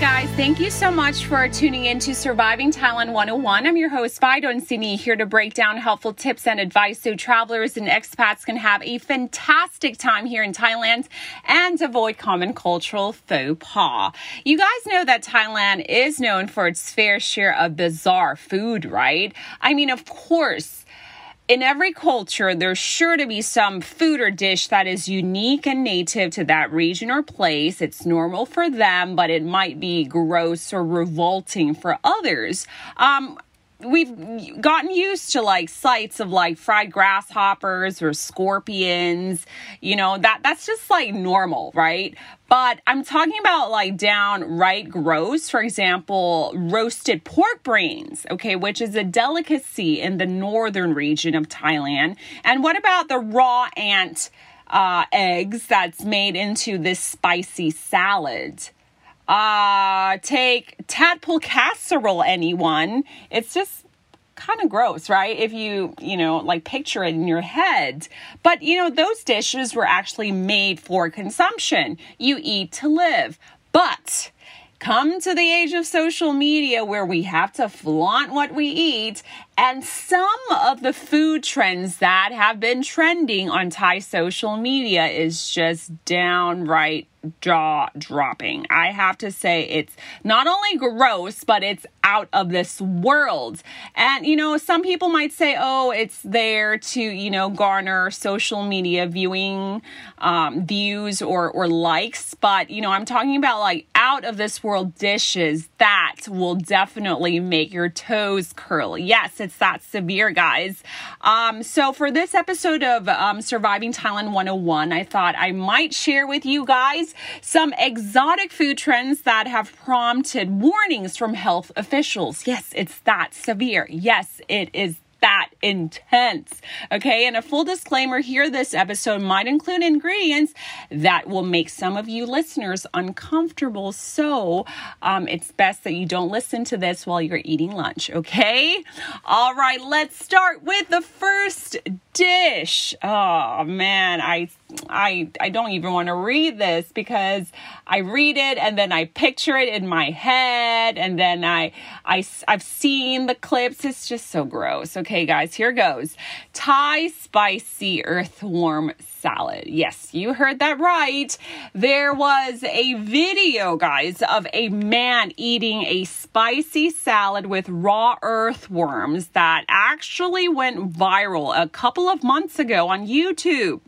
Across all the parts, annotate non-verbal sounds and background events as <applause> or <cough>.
Guys, thank you so much for tuning in to Surviving Thailand 101. I'm your host, Fidon Sini, here to break down helpful tips and advice so travelers and expats can have a fantastic time here in Thailand and avoid common cultural faux pas. You guys know that Thailand is known for its fair share of bizarre food, right? I mean, of course, in every culture, there's sure to be some food or dish that is unique and native to that region or place. It's normal for them, but it might be gross or revolting for others. Um, we've gotten used to like sights of like fried grasshoppers or scorpions you know that that's just like normal right? But i'm talking about like downright gross for example roasted pork brains okay which is a delicacy in the northern region of thailand. And what about the raw ant uh, eggs that's made into this spicy salad uh, take tadpole casserole, anyone. It's just kind of gross, right? If you, you know, like picture it in your head. But, you know, those dishes were actually made for consumption. You eat to live. But come to the age of social media where we have to flaunt what we eat and some of the food trends that have been trending on Thai social media is just downright jaw dropping. I have to say it's not only gross, but it's out of this world. And, you know, some people might say, oh, it's there to, you know, garner social media viewing um, views or, or likes. But, you know, I'm talking about like out of this world dishes that will definitely make your toes curl. Yes, it's that severe, guys. Um, so for this episode of um, Surviving Thailand 101, I thought I might share with you guys some exotic food trends that have prompted warnings from health officials. Yes, it's that severe. Yes, it is that intense. Okay, and a full disclaimer here this episode might include ingredients that will make some of you listeners uncomfortable. So um, it's best that you don't listen to this while you're eating lunch. Okay, all right, let's start with the first dish. Oh man, I I I don't even want to read this because I read it and then I picture it in my head and then I I I've seen the clips. It's just so gross. Okay, guys, here goes. Thai spicy earthworm salad. Yes, you heard that right. There was a video, guys, of a man eating a spicy salad with raw earthworms that actually went viral a couple of months ago on YouTube.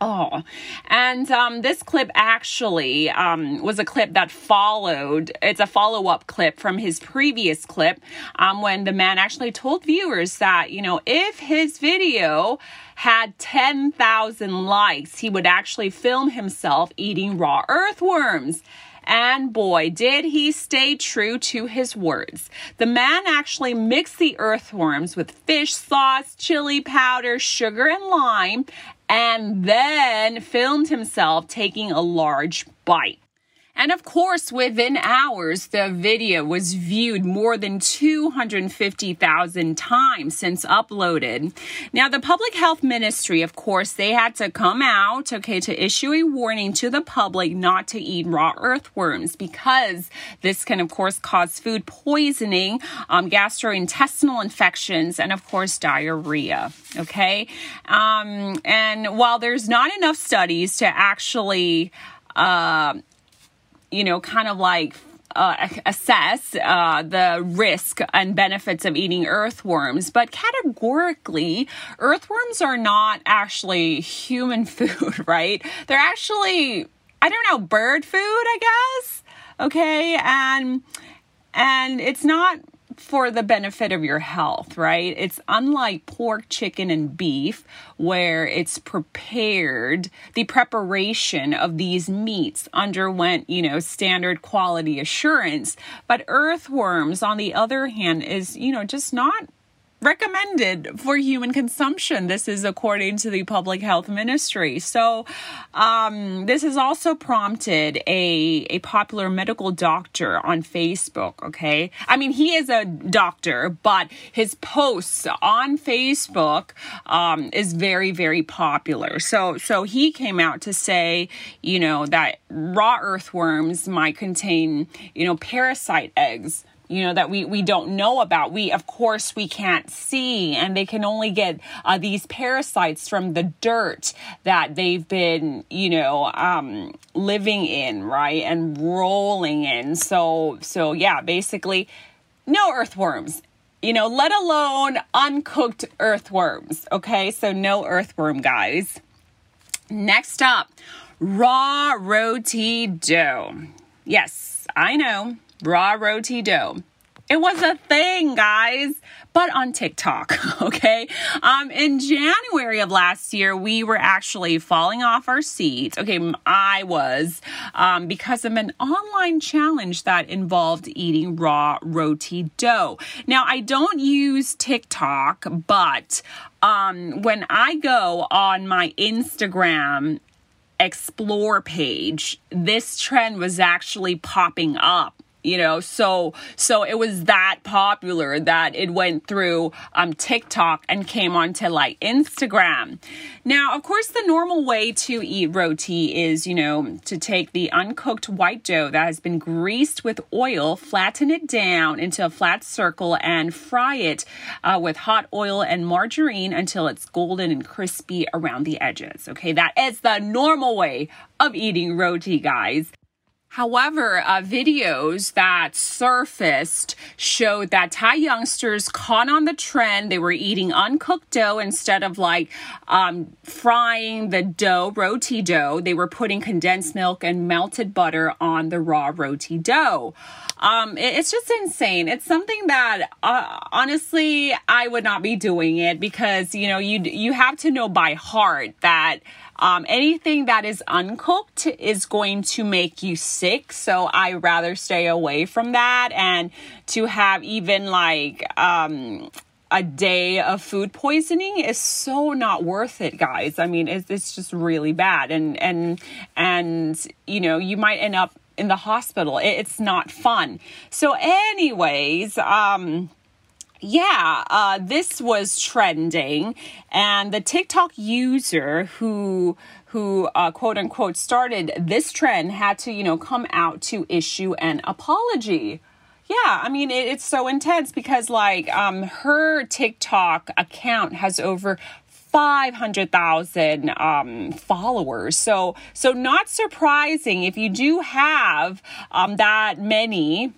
Oh, and um, this clip actually um, was a clip that followed. It's a follow up clip from his previous clip um, when the man actually told viewers that, you know, if his video had 10,000 likes, he would actually film himself eating raw earthworms. And boy, did he stay true to his words. The man actually mixed the earthworms with fish sauce, chili powder, sugar, and lime, and then filmed himself taking a large bite. And of course, within hours, the video was viewed more than 250,000 times since uploaded. Now, the Public Health Ministry, of course, they had to come out, okay, to issue a warning to the public not to eat raw earthworms because this can, of course, cause food poisoning, um, gastrointestinal infections, and of course, diarrhea. Okay. Um, and while there's not enough studies to actually uh, you know, kind of like uh, assess uh, the risk and benefits of eating earthworms, but categorically, earthworms are not actually human <laughs> food, right? They're actually, I don't know, bird food, I guess. Okay, and and it's not for the benefit of your health, right? It's unlike pork, chicken, and beef, where it's prepared, the preparation of these meats underwent, you know, standard quality assurance. But earthworms, on the other hand, is, you know, just not recommended for human consumption. This is according to the Public Health Ministry. So, um, this has also prompted a, a popular medical doctor on Facebook. Okay. I mean, he is a doctor, but his posts on Facebook, um, is very, very popular. So, so he came out to say, you know, that raw earthworms might contain, you know, parasite eggs you know that we we don't know about. We of course we can't see. And they can only get uh, these parasites from the dirt that they've been you know um, living in right and rolling in. So so yeah basically no earthworms. You know let alone uncooked earthworms okay? So no earthworm guys. Next up raw roti dough. Yes i know raw roti dough. It was a thing, guys, but on TikTok, <laughs> okay? Um, in January of last year, we were actually falling off our seats. Okay, I was, um, because of an online challenge that involved eating raw roti dough. Now, I don't use TikTok, but um, when I go on my Instagram explore page, this trend was actually popping up you know? So so it was that popular that it went through um tiktok and came onto like instagram. Now of course the normal way to eat roti is you know to take the uncooked white dough that has been greased with oil flatten it down into a flat circle and fry it uh, with hot oil and margarine until it's golden and crispy around the edges okay? That is the normal way of eating roti guys However, uh, videos that surfaced showed that Thai youngsters caught on the trend. They were eating uncooked dough instead of like um, frying the dough, roti dough. They were putting condensed milk and melted butter on the raw roti dough. Um, it, it's just insane. It's something that uh, honestly I would not be doing it because you know you you have to know by heart that um, anything that is uncooked is going to make you sick. So I rather stay away from that. And to have even like, um, a day of food poisoning is so not worth it guys i mean it's, it's just really bad and and and you know you might end up in the hospital it's not fun so anyways um yeah, uh, this was trending, and the TikTok user who who uh, quote unquote started this trend had to you know come out to issue an apology. Yeah, I mean it, it's so intense because like um, her TikTok account has over 500,000 um, followers. So, so not surprising if you do have um, that many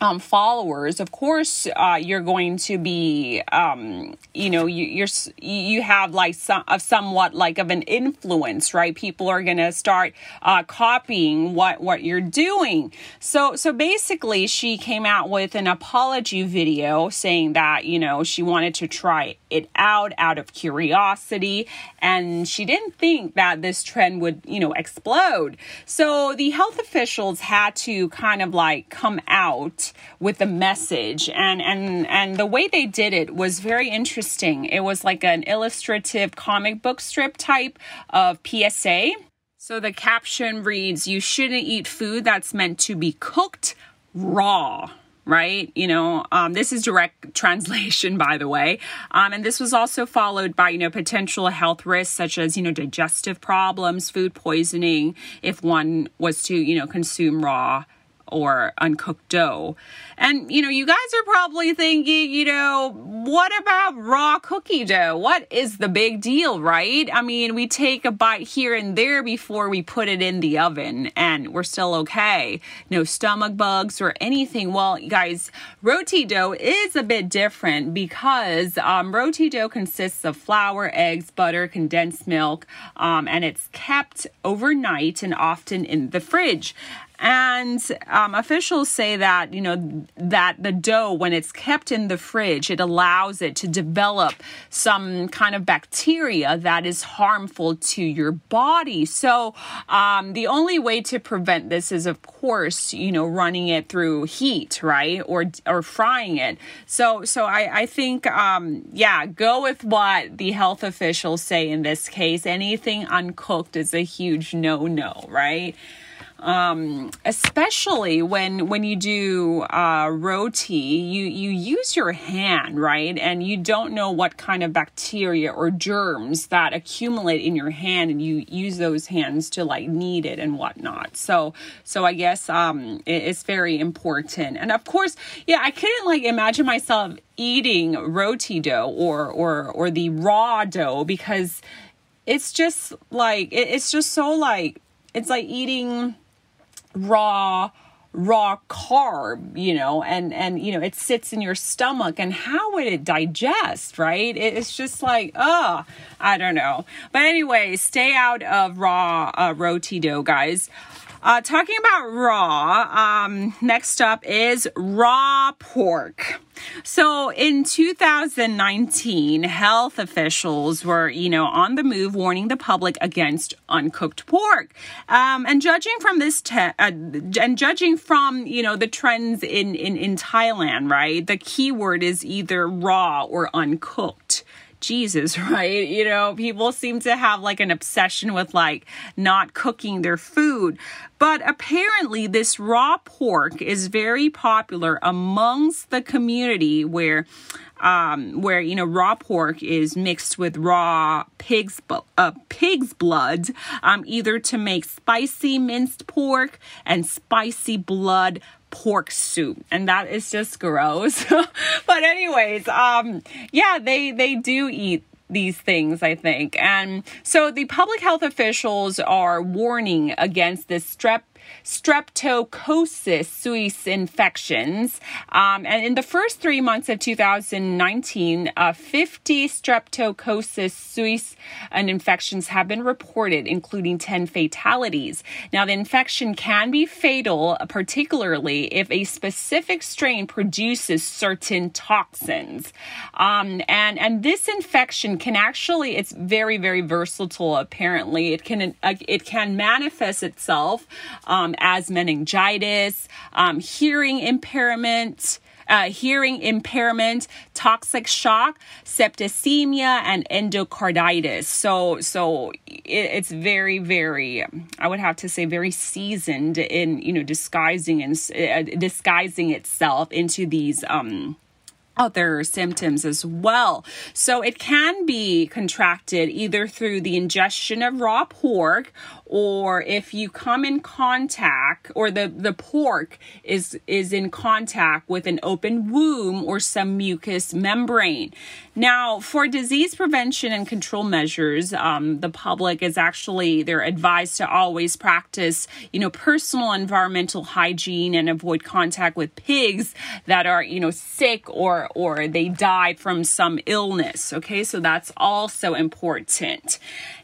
um, followers, of course, uh, you're going to be, um, you know, you, you're you have like some of somewhat like of an influence, right? People are going to start uh, copying what what you're doing. So so basically, she came out with an apology video saying that you know she wanted to try it out out of curiosity, and she didn't think that this trend would you know explode. So the health officials had to kind of like come out with the message and and and the way they did it was very interesting it was like an illustrative comic book strip type of psa so the caption reads you shouldn't eat food that's meant to be cooked raw right? You know, um, this is direct <laughs> translation, by the way. Um, and this was also followed by, you know, potential health risks such as, you know, digestive problems, food poisoning, if one was to, you know, consume raw or uncooked dough. And, you know, you guys are probably thinking, you know, what about raw cookie dough? What is the big deal, right? I mean, we take a bite here and there before we put it in the oven and we're still okay. No stomach bugs or anything. Well, guys, roti dough is a bit different because um, roti dough consists of flour, eggs, butter, condensed milk, um, and it's kept overnight and often in the fridge. And um, officials say that, you know, that the dough, when it's kept in the fridge, it allows it to develop some kind of bacteria that is harmful to your body. So um, the only way to prevent this is, of course, you know, running it through heat, right? Or, or frying it. So, so I, I think, um, yeah, go with what the health officials say in this case. Anything uncooked is a huge no no, right? Um, especially when when you do uh, roti, you you use your hand, right? And you don't know what kind of bacteria or germs that accumulate in your hand, and you use those hands to like knead it and whatnot. So so I guess um, it, it's very important. And of course, yeah, I couldn't like imagine myself eating roti dough or or or the raw dough because it's just like it, it's just so like it's like eating raw raw carb you know and and you know it sits in your stomach and how would it digest right? It's just like oh i don't know. But anyway stay out of raw uh, roti dough guys uh, talking about raw, um, next up is raw pork. So in 2019, health officials were, you know, on the move warning the public against uncooked pork. Um, and judging from this, te- uh, and judging from, you know, the trends in, in, in Thailand, right? The key word is either raw or uncooked. Jesus, <laughs> right? You know, people seem to have like an obsession with like not cooking their food. But apparently, this raw pork is very popular amongst the community where. Um, where you know raw pork is mixed with raw pig's uh, pig's blood, um, either to make spicy minced pork and spicy blood pork soup and that is just gross <laughs> but anyways um yeah they they do eat these things, I think. And so the public health officials are warning against this strep streptococcus suis infections. Um, and in the first three months of 2019, uh, 50 streptococcus suis and infections have been reported, including 10 fatalities. Now, the infection can be fatal, particularly if a specific strain produces certain toxins. Um, and, and this infection can actually, it's very, very versatile, apparently. It can, uh, it can manifest itself. Um, as meningitis, um, hearing impairment. Uh, hearing impairment, toxic shock, septicemia, and endocarditis. So, so it, it's very, very, I would have to say, very seasoned in you know disguising and uh, disguising itself into these. Um, other symptoms as well. So it can be contracted either through the ingestion of raw pork or if you come in contact or the, the pork is is in contact with an open womb or some mucous membrane. Now, for disease prevention and control measures, um, the public is actually they're advised to always practice, you know, personal environmental hygiene and avoid contact with pigs that are, you know, sick or or they die from some illness. Okay, so that's also important.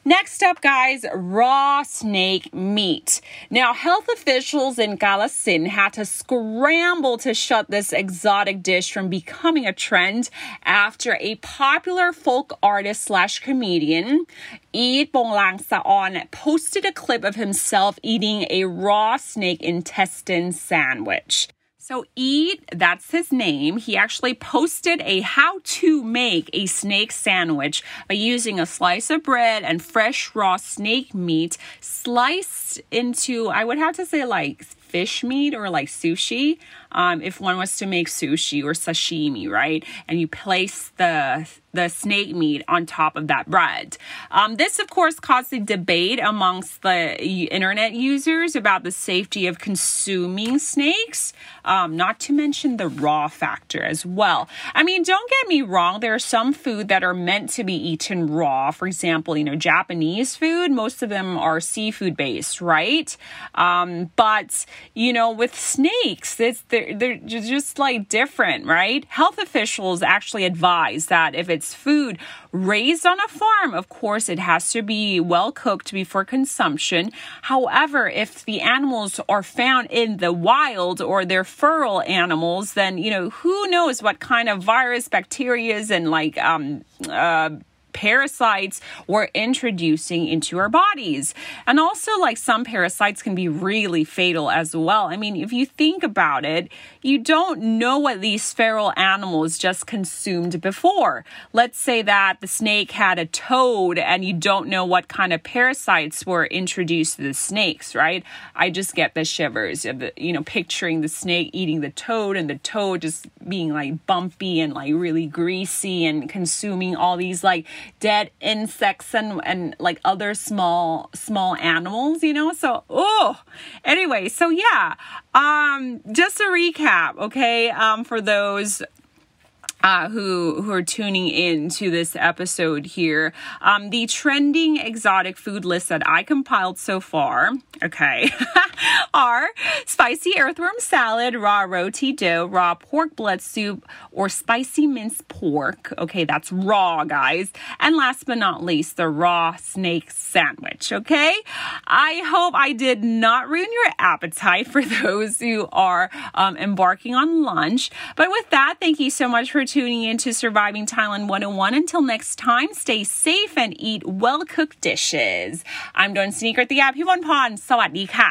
Next up, guys, raw snake meat. Now, health officials in Kalasin had to scramble to shut this exotic dish from becoming a trend after a popular folk artist slash comedian, Eat Bonglang Saon, posted a clip of himself eating a raw snake intestine sandwich. So, Eat, that's his name. He actually posted a how to make a snake sandwich by using a slice of bread and fresh raw snake meat sliced into, I would have to say, like fish meat or like sushi. Um, if one was to make sushi or sashimi, right? And you place the the snake meat on top of that bread. Um, this, of course, caused a debate amongst the internet users about the safety of consuming snakes, um, not to mention the raw factor as well. I mean, don't get me wrong, there are some food that are meant to be eaten raw. For example, you know, Japanese food, most of them are seafood based, right? Um, but, you know, with snakes, it's, they're, they're just like different, right? Health officials actually advise that if it's food raised on a farm, of course, it has to be well cooked before consumption. However, if the animals are found in the wild or they're feral animals, then, you know, who knows what kind of virus, bacteria, and like, um, uh, parasites we're introducing into our bodies. And also, like some parasites can be really fatal as well. I mean, if you think about it, you don't know what these feral animals just consumed before. Let's say that the snake had a toad and you don't know what kind of parasites were introduced to the snakes, right? I just get the shivers of the, you know, picturing the snake eating the toad and the toad just being like bumpy and like really greasy and consuming all these like dead insects and and like other small small animals, you know? So, oh. Anyway, so yeah. Um just a recap, okay? Um for those uh, who who are tuning in to this episode here. Um, the trending exotic food list that I compiled so far, okay, <laughs> are spicy earthworm salad, raw roti dough, raw pork blood soup, or spicy minced pork. Okay, that's raw, guys. And last but not least, the raw snake sandwich. Okay, I hope I did not ruin your appetite <laughs> for those who are um, embarking on lunch. But with that, thank you so much for tuning in to Surviving Thailand 101. Until next time, stay safe and eat well cooked dishes. I'm Don Sneaker at the app. พี่บอลพรสวัสดีค่ะ